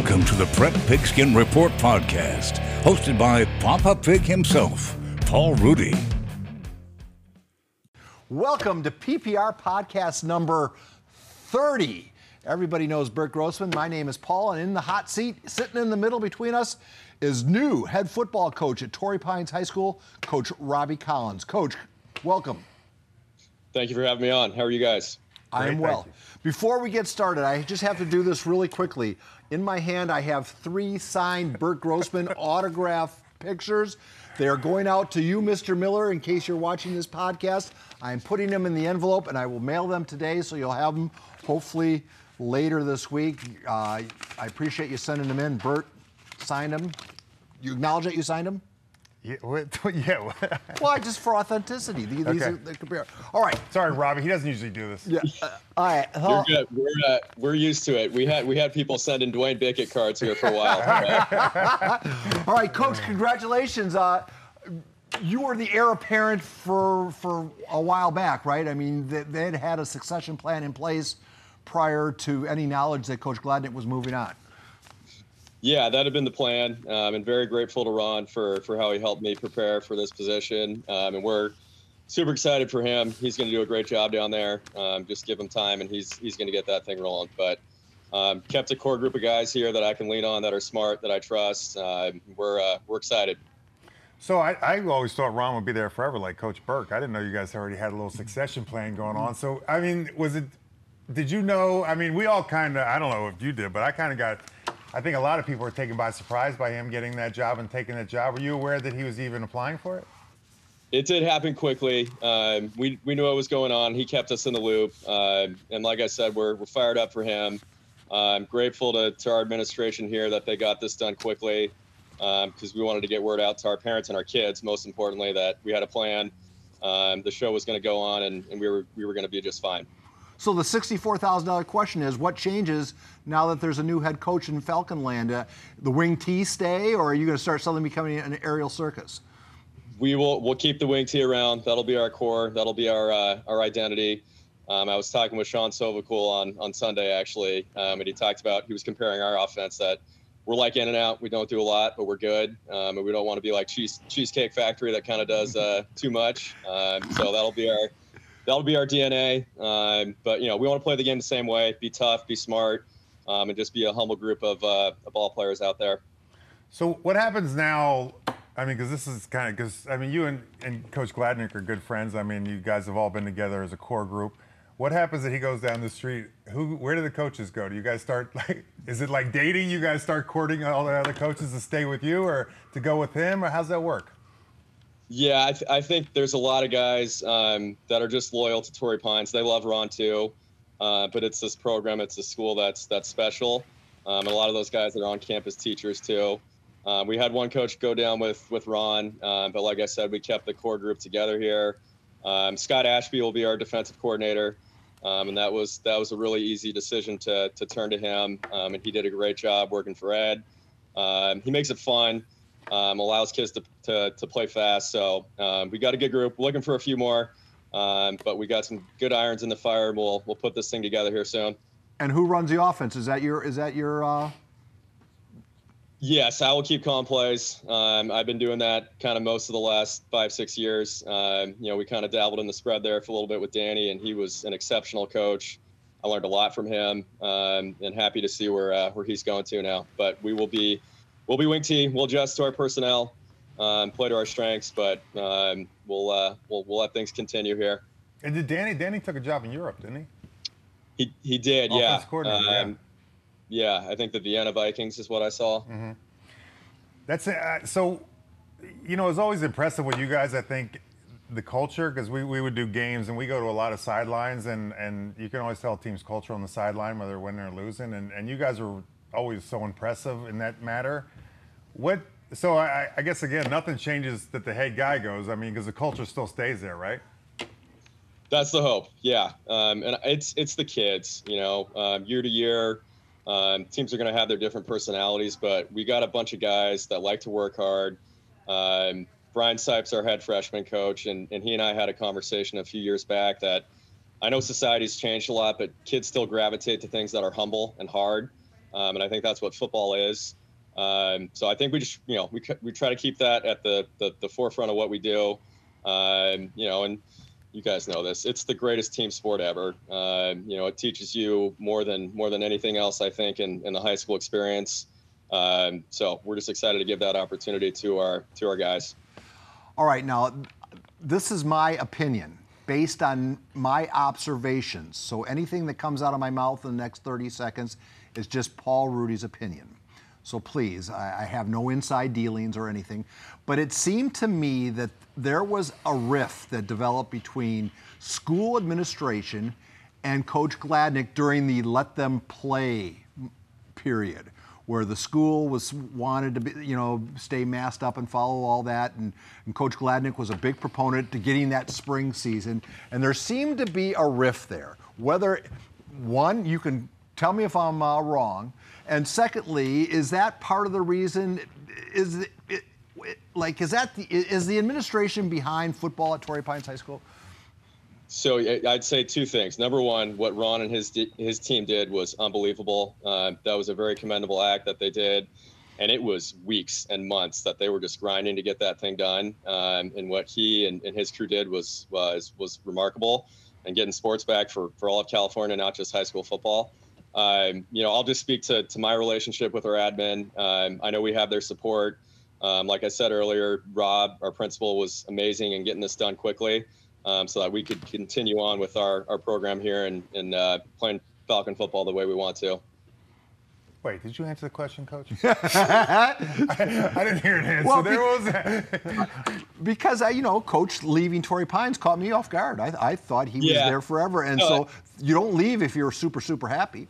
Welcome to the Prep Pigskin Report podcast, hosted by Papa Pig himself, Paul Rudy. Welcome to PPR podcast number 30. Everybody knows Bert Grossman. My name is Paul, and in the hot seat, sitting in the middle between us, is new head football coach at Torrey Pines High School, Coach Robbie Collins. Coach, welcome. Thank you for having me on. How are you guys? I am well. Before we get started, I just have to do this really quickly. In my hand, I have three signed Bert Grossman autograph pictures. They are going out to you, Mr. Miller, in case you're watching this podcast. I'm putting them in the envelope and I will mail them today so you'll have them hopefully later this week. Uh, I appreciate you sending them in. Bert signed them. You acknowledge that you signed them? Yeah, what, yeah. Well, just for authenticity. These, these Okay. are the compare. All right. Sorry, Robbie. He doesn't usually do this. Yeah. uh, all right. You're good. We're uh, we're used to it. We had we had people sending Dwayne Bickett cards here for a while. All right, Coach. Congratulations. Uh, you were the heir apparent for for a while back, right? I mean, they, they had had a succession plan in place prior to any knowledge that Coach Gladnick was moving on. Yeah, that had been the plan. Um, and very grateful to Ron for for how he helped me prepare for this position. Um, and we're super excited for him. He's going to do a great job down there. Um, just give him time, and he's he's going to get that thing rolling. But um, kept a core group of guys here that I can lean on, that are smart, that I trust. Uh, we're uh, we're excited. So I, I always thought Ron would be there forever, like Coach Burke. I didn't know you guys already had a little succession plan going on. So I mean, was it? Did you know? I mean, we all kind of. I don't know if you did, but I kind of got. I think a lot of people were taken by surprise by him getting that job and taking that job. Were you aware that he was even applying for it? It did happen quickly. Um, we, we knew what was going on. He kept us in the loop. Um and like I said, we're, we're fired up for him. I'm grateful to, to our administration here that they got this done quickly because we wanted to get word out to our parents and our kids, most importantly, that we had a plan. Um, the show was going to go on and, and we were, we were going to be just fine. So the sixty-four thousand dollar question is: What changes now that there's a new head coach in Falcon Land? Uh, the wing T stay, or are you going to start suddenly becoming an aerial circus? we will we'll keep the wing T around. That'll be our core. That'll be our uh, our identity. Um, I was talking with Sean Sovacool on on Sunday actually, um, and he talked about he was comparing our offense that we're like in and out. We don't do a lot, but we're good, um, and we don't want to be like cheese cheesecake factory that kind of does uh, too much. Um, so that'll be our that'll be our DNA. Um, but you know, we want to play the game the same way: be tough, be smart, um, and just be a humble group of, uh, of ball players out there. So what happens now? I mean, because this is kind of because I mean, you and, and Coach Gladnick are good friends. I mean, you guys have all been together as a core group. What happens if he goes down the street? Who, where do the coaches go? Do you guys start like? Is it like dating? You guys start courting all the other coaches to stay with you or to go with him, or how's that work? Yeah, I, th- I think there's a lot of guys um, that are just loyal to Torrey Pines. They love Ron too, uh, but it's this program, it's a school that's that's special. Um, and a lot of those guys that are on campus teachers too. Um, we had one coach go down with with Ron, um, but like I said, we kept the core group together here. Um, Scott Ashby will be our defensive coordinator, um, and that was that was a really easy decision to to turn to him, um, and he did a great job working for Ed. He makes it fun um, allows kids to, to, to play fast. So um, we got a good group. We're looking for a few more, um, but we got some good irons in the fire. We'll we'll put this thing together here soon. And who runs the offense? Is that your? Is that your? Uh... Yes, I will keep calling plays. Um, I've been doing that kind of most of the last five six years. Um, you know, we kind of dabbled in the spread there for a little bit with Danny, and he was an exceptional coach. I learned a lot from him, um, and happy to see where uh, where he's going to now. But we will be we'll be wing T. We'll adjust to our personnel, um, play to our strengths, but um, we'll, uh, we'll we'll let things continue here. And did Danny? Danny took a job in Europe, didn't he? He he did, yeah. Offense yeah. Um, yeah, I think the Vienna Vikings is what I saw. Mm-hmm. That's uh, so. You know, it's always impressive with you guys. I think the culture because we, we would do games and we go to a lot of sidelines and and you can always tell a team's culture on the sideline whether they're winning or losing and and you guys are always so impressive in that matter. What? So I, I guess again, nothing changes that the head guy goes. I mean, because the culture still stays there, right? That's the hope, yeah. Um, and it's it's the kids, you know, um, year to year. Um, teams are going to have their different personalities, but we got a bunch of guys that like to work hard. Um, Brian Sipes, our head freshman coach, and, and he and I had a conversation a few years back that I know society's changed a lot, but kids still gravitate to things that are humble and hard. um, and I think that's what football is. Um, so I think we just, you know, we, we try to keep that at the, the, the forefront of what we do. Um, you know, and you guys know this. It's the greatest team sport ever. Uh, you know, it teaches you more than more than anything else. I think in, in the high school experience. Um, so we're just excited to give that opportunity to our to our guys. All right, now this is my opinion based on my observations. So anything that comes out of my mouth in the next 30 seconds is just Paul Rudy's opinion. So please, I, I have no inside dealings or anything. But it seemed to me that there was a rift that developed between school administration and Coach Gladnick during the let them play period where the school was wanted to be, you know, stay masked up and follow all that. And, and, Coach Gladnick was a big proponent to getting that spring season. And there seemed to be a rift there. Whether, one, you can tell me if I'm uh, wrong. And secondly, is that part of the reason? Is it, it, like, is that the, is the administration behind football at Torrey Pines High School? So I'd say two things. Number one, what Ron and his his team did was unbelievable. Uh, that was a very commendable act that they did, and it was weeks and months that they were just grinding to get that thing done. Um, and what he and, and, his crew did was was was remarkable, and getting sports back for for all of California, not just high school football. Um, you know, I'll just speak to to my relationship with our admin. Um, I know we have their support. Um, like I said earlier, Rob, our principal, was amazing in getting this done quickly um, so that we could continue on with our, our program here and, and uh, playing Falcon football the way we want to. Wait, did you answer the question, Coach? I, I, didn't hear an answer. Well, there was because I, you know, Coach leaving Torrey Pines caught me off guard. I, I thought he yeah. was there forever, and no, so you don't leave if you're super super happy.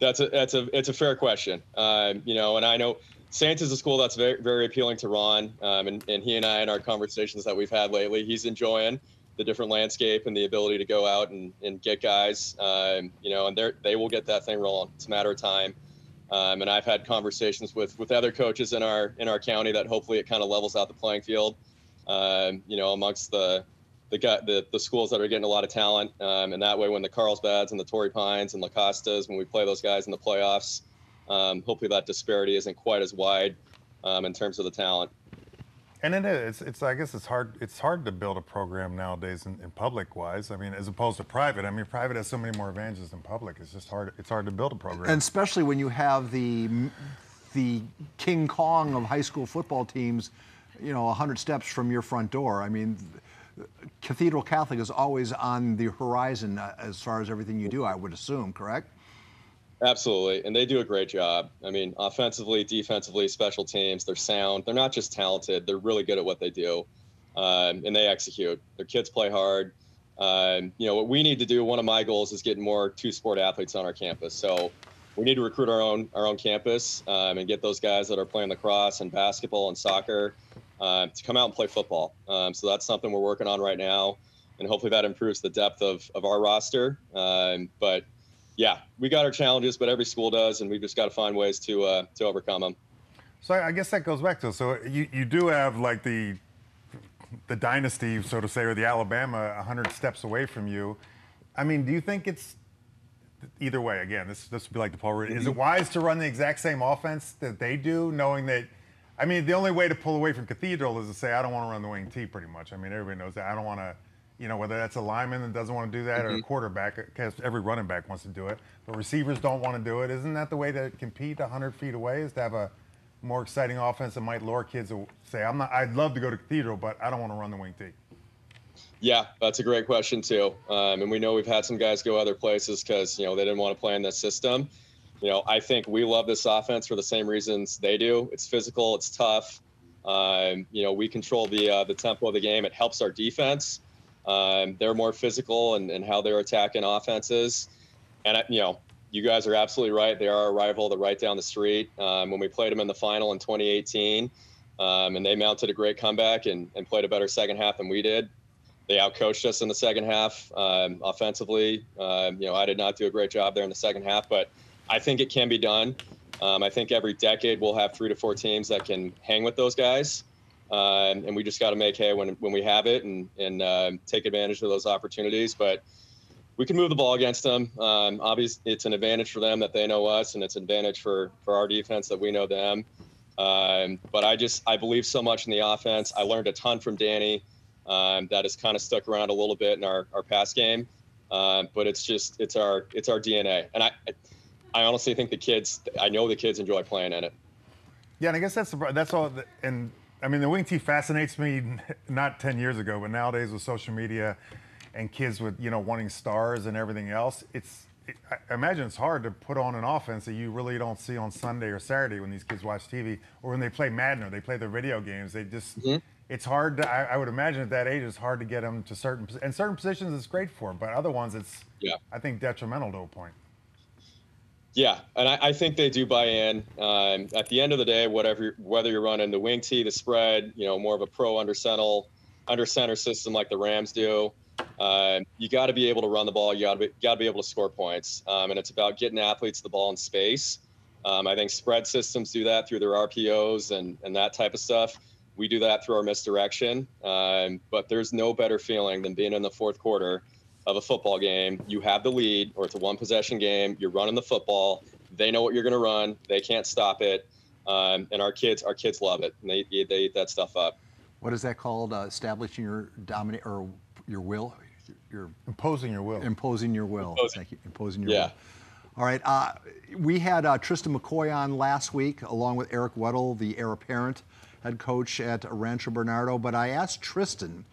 That's a that's a it's a fair question. Um, you know, and I know Saints is a school that's very, very appealing to Ron, um, and, and he and I in our conversations that we've had lately, he's enjoying the different landscape and the ability to go out and, and get guys, um, you know, and they they will get that thing rolling. It's a matter of time. Um, and I've had conversations with with other coaches in our in our county that hopefully it kind of levels out the playing field, um, you know, amongst the the, the the schools that are getting a lot of talent, um, and that way when the Carlsbads and the Torrey Pines and La Costas, when we play those guys in the playoffs, um, hopefully, that disparity isn't quite as wide um, in terms of the talent. And it is. It's, I guess it's hard. It's hard to build a program nowadays in, in, public wise. I mean, as opposed to private. I mean, private has so many more advantages than public. It's just hard. It's hard to build a program. And especially when you have the the King Kong of high school football teams, you know, 100 steps from your front door. I mean, Cathedral Catholic is always on the horizon uh, as far as everything you do. I would assume, correct? Absolutely. And they do a great job. I mean, offensively, defensively, special teams, they're sound. They're not just talented, they're really good at what they do. Um, and they execute. Their kids play hard. Um, you know, what we need to do, one of my goals is getting more two sport athletes on our campus. So we need to recruit our own our own campus um, and get those guys that are playing lacrosse and basketball and soccer uh, to come out and play football. Um, so that's something we're working on right now. And hopefully that improves the depth of, of our roster. Um, but yeah, we got our challenges, but every school does, and we've just got to find ways to uh, to overcome them. So I guess that goes back to so you, you do have like the the dynasty, so to say, or the Alabama 100 steps away from you. I mean, do you think it's either way? Again, this this would be like the Paul Rudy. Is it mm-hmm. wise to run the exact same offense that they do, knowing that? I mean, the only way to pull away from Cathedral is to say I don't want to run the wing T. Pretty much. I mean, everybody knows that. I don't want to you know, whether that's a lineman that doesn't want to do that mm-hmm. or a mm-hmm. quarterback, because every running back wants to do it, but receivers don't want to do it. Isn't that the way to compete 100 feet away? Is to have a more exciting offense that might lure kids to say, "I'm not. I'd love to go to Cathedral, but I don't want to run the wing T." Yeah, that's a great question too. Um, and we know we've had some guys go other places because you know they didn't want to play in this system. You know, I think we love this offense for the same reasons they do. It's physical, it's tough. Um, you know, we control the uh, the tempo of the game. It helps our defense. Um, they're more physical and, and how they're attacking offenses. And, you know, you guys are absolutely right. They are a rival. They're right down the street. Um, when we played them in the final in 2018, um, and they mounted a great comeback and, and played a better second half than we did. They outcoached us in the second half um, offensively. Um, you know, I did not do a great job there in the second half, but I think it can be done. Um, I think every decade we'll have three to four teams that can hang with those guys. Uh, and we just got to make hay when when we have it and and uh, take advantage of those opportunities. But we can move the ball against them. Um, obviously, it's an advantage for them that they know us, and it's an advantage for for our defense that we know them. Um, but I just I believe so much in the offense. I learned a ton from Danny. Um, that has kind of stuck around a little bit in our, our pass game. Um, but it's just it's our it's our DNA, and I I honestly think the kids I know the kids enjoy playing in it. Yeah, and I guess that's the, that's all. The, and I mean, the wing T fascinates me. Not ten years ago, but nowadays with social media and kids with you know wanting stars and everything else, it's it, I imagine it's hard to put on an offense that you really don't see on Sunday or Saturday when these kids watch TV or when they play Madden or they play their video games. They just mm-hmm. it's hard. To, I, I, would imagine at that age it's hard to get them to certain and certain positions it's great for, but other ones it's yeah I think detrimental to a point. Yeah, and I, I think they do buy in. Um, at the end of the day, whatever whether you're running the wing T, the spread, you know, more of a pro under center, under center system like the Rams do, uh, you got to be able to run the ball. You got to be got to be able to score points, um, and it's about getting athletes the ball in space. Um, I think spread systems do that through their RPOs and and that type of stuff. We do that through our misdirection. Um, but there's no better feeling than being in the fourth quarter of a football game. You have the lead, or it's a one possession game. You're running the football. They know what you're going to run. They can't stop it. Um, and our kids, our kids love it, and they they eat that stuff up. What is that called? Uh, establishing your dominant or your will, your imposing your will. Imposing your will. Imposing. Thank you. Imposing your yeah. will. All right. Uh, we had uh, Tristan McCoy on last week, along with Eric Weddle, the heir apparent head coach at Rancho Bernardo. But I asked Tristan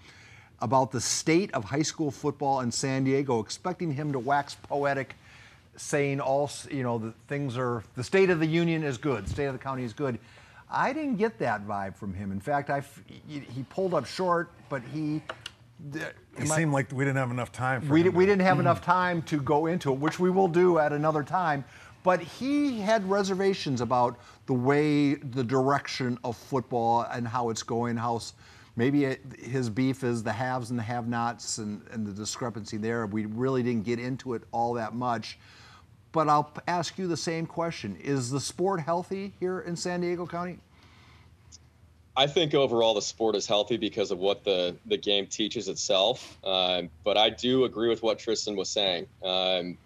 about the state of high school football in San Diego, expecting him to wax poetic, saying all you know the things are the state of the union is good, state of the county is good. I didn't get that vibe from him. In fact, I he pulled up short, but he it seemed like we didn't have enough time. we, we didn't have hmm. enough time to go into it, which we will do at another time. But he had reservations about the way, the direction of football and how it's going. How maybe it, his beef is the haves and the have-nots and, and the discrepancy there. We really didn't get into it all that much. But I'll ask you the same question: Is the sport healthy here in San Diego County? I think overall the sport is healthy because of what the the game teaches itself. Um, but I do agree with what Tristan was saying. Um,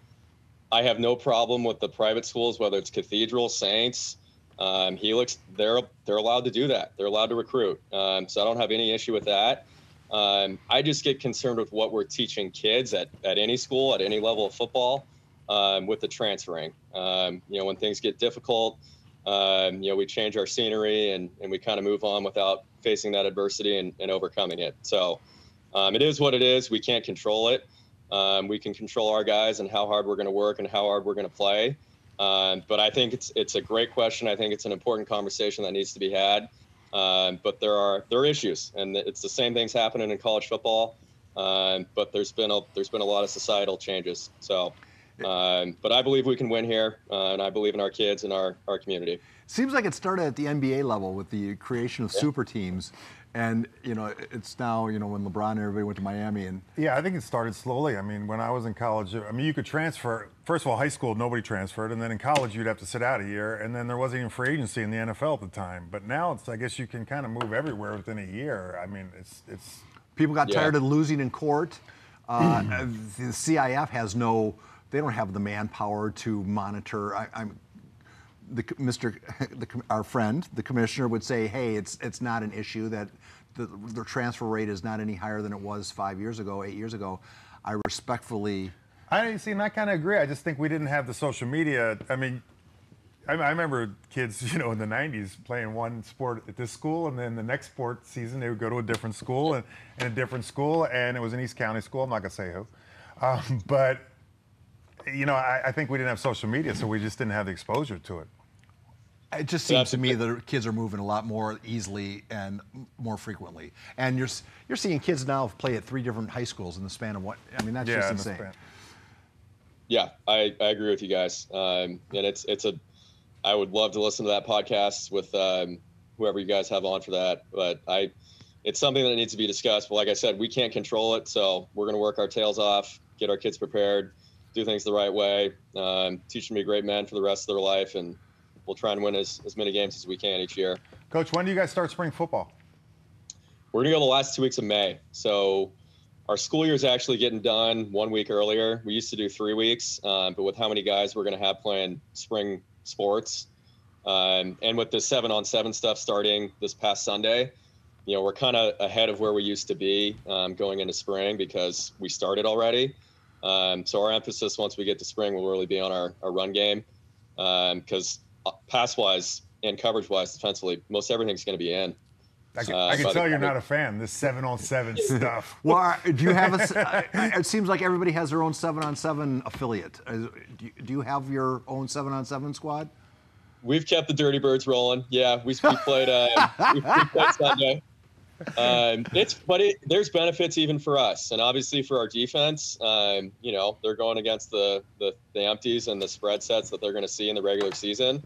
I have no problem with the private schools, whether it's Cathedral, Saints, um, Helix. They're they're allowed to do that. They're allowed to recruit. Um, so I don't have any issue with that. Um, I just get concerned with what we're teaching kids at at any school at any level of football um, with the transferring. you know, when things get difficult um, you know, we change our scenery and, and we kind of move on without facing that adversity and, and overcoming it. So um, it is what it is. We can't control it. Um, we can control our guys and how hard we're going to work and how hard we're going to play. Um, but I think it's it's a great question. I think it's an important conversation that needs to be had. Um, but there are there are issues, and it's the same things happening in college football. Um, but there's been a there's been a lot of societal changes. So um, but I believe we can win here, uh, and I believe in our kids and our, our community. Seems like it started at the NBA level with the creation of yeah. super teams. And you know, it's now you know when LeBron and everybody went to Miami and yeah, I think it started slowly. I mean, when I was in college, I mean, you could transfer. First of all, high school nobody transferred, and then in college you'd have to sit out a year, and then there wasn't even free agency in the NFL at the time. But now it's I guess you can kind of move everywhere within a year. I mean, it's it's people got yeah. tired of losing in court. Uh, the CIF has no they don't have the manpower to monitor. I, am the Mr. The, our friend, the commissioner, would say, "Hey, it's it's not an issue that the, the transfer rate is not any higher than it was five years ago, eight years ago." I respectfully. I see, and I kind of agree. I just think we didn't have the social media. I mean, I, remember kids, you know, in the '90s playing one sport at this school, and then the next sport season they would go to a different school and, and a different school, and it was an East County school. I'm not gonna say who, um, but you know, I, I, think we didn't have social media, so we just didn't have the exposure to it. It just seems to me that kids are moving a lot more easily and more frequently. And you're you're seeing kids now play at three different high schools in the span of what? I mean, that's yeah, just insane. Yeah, I, I agree with you guys. Um, and it's it's a I would love to listen to that podcast with um, whoever you guys have on for that. But I it's something that needs to be discussed. But like I said, we can't control it, so we're going to work our tails off, get our kids prepared do things the right way, um, teach them to be great men for the rest of their life, and we'll try and win as, as many games as we can each year. Coach, when do you guys start spring football? We're going to go the last two weeks of May. So our school year is actually getting done one week earlier. We used to do three weeks, um, but with how many guys we're going to have playing spring sports, um, and with the seven on seven stuff starting this past Sunday, you know, we're kind of ahead of where we used to be um, going into spring because we started already. Um, so our emphasis once we get to spring will really be on our, our run game because um, pass wise and coverage wise defensively, most everything's going to be in. I can, uh, I can tell you're not a fan. This seven on seven stuff. Well, do you have a? it seems like everybody has their own seven on seven affiliate. Do you, do you have your own seven on seven squad? We've kept the Dirty Birds rolling. Yeah, we, we played. Uh, we, we played Sunday. Um, it's but it, there's benefits even for us, and obviously for our defense. Um, you know, they're going against the, the the empties and the spread sets that they're going to see in the regular season.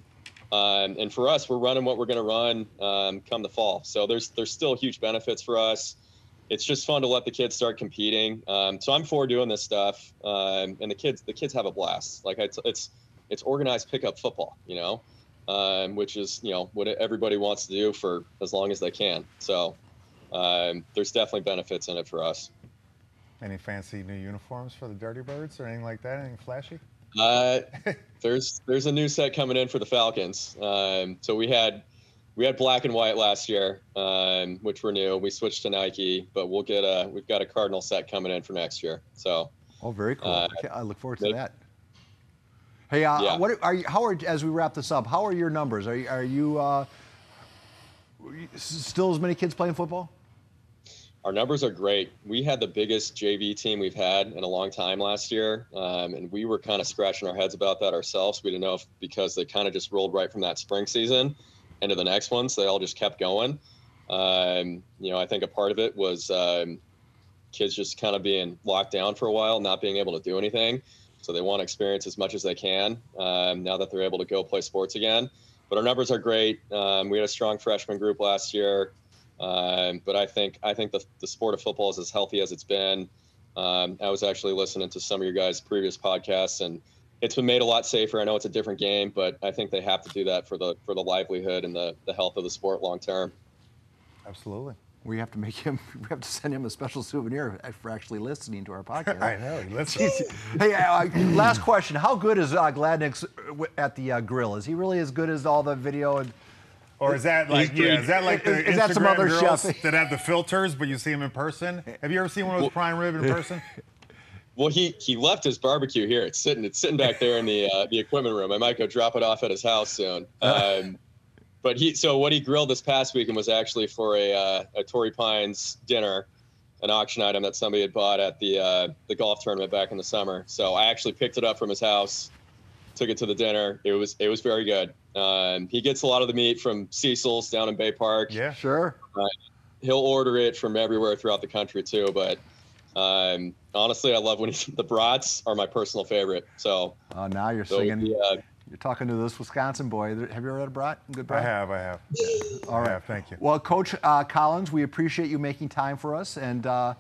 Um, and for us, we're running what we're going to run um, come the fall. So there's there's still huge benefits for us. It's just fun to let the kids start competing. Um, so I'm for doing this stuff, um, and the kids the kids have a blast. Like it's it's it's organized pickup football, you know, um, which is you know what everybody wants to do for as long as they can. So um, there's definitely benefits in it for us. Any fancy new uniforms for the Dirty Birds or anything like that? Anything flashy? Uh, there's there's a new set coming in for the Falcons. Um, so we had we had black and white last year, um, which were new. We switched to Nike, but we'll get a we've got a Cardinal set coming in for next year. So. Oh, very cool. Uh, I look forward to that. Hey, uh, yeah. what are you? How are as we wrap this up? How are your numbers? Are you, are you uh, still as many kids playing football? Our numbers are great. We had the biggest JV team we've had in a long time last year, um, and we were kind of scratching our heads about that ourselves. We didn't know if because they kind of just rolled right from that spring season into the next one, so they all just kept going. Um, you know, I think a part of it was um, kids just kind of being locked down for a while, not being able to do anything. So they want to experience as much as they can um, now that they're able to go play sports again. But our numbers are great. Um, we had a strong freshman group last year. Um, but I think I think the, the sport of football is as healthy as it's been. Um, I was actually listening to some of your guys' previous podcasts, and it's been made a lot safer. I know it's a different game, but I think they have to do that for the for the livelihood and the, the health of the sport long term. Absolutely. We have to make him. We have to send him a special souvenir for actually listening to our podcast. I know. He listens. hey, uh, last question: How good is uh, Gladnick's at the uh, grill? Is he really as good as all the video and? Or is that like yeah? Is that like the is, is that some other girls chef? that have the filters, but you see them in person? Have you ever seen one of those prime rib in person? Well, he he left his barbecue here. It's sitting it's sitting back there in the uh, the equipment room. I might go drop it off at his house soon. Um, but he so what he grilled this past weekend was actually for a uh, a Torrey Pines dinner, an auction item that somebody had bought at the uh, the golf tournament back in the summer. So I actually picked it up from his house, took it to the dinner. It was it was very good. Um, he gets a lot of the meat from Siesel's down in Bay Park. Yeah, sure. Uh, he'll order it from everywhere throughout the country too. But um, honestly, I love when he, the brats are my personal favorite. So uh, now you're so singing. Uh, you're talking to this Wisconsin boy. Have you ever had a brat? Good brat? I have. I have. All right. Have, thank you. Well, Coach uh, Collins, we appreciate you making time for us, and uh,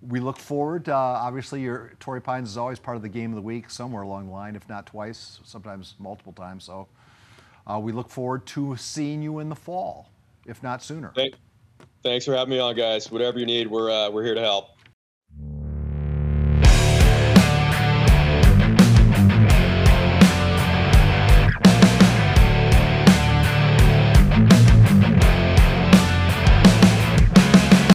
we look forward. Uh, obviously, your Torrey Pines is always part of the game of the week, somewhere along the line, if not twice, sometimes multiple times. So uh, we look forward to seeing you in the fall, if not sooner. Thanks for having me on, guys. Whatever you need, we're uh, we're here to help.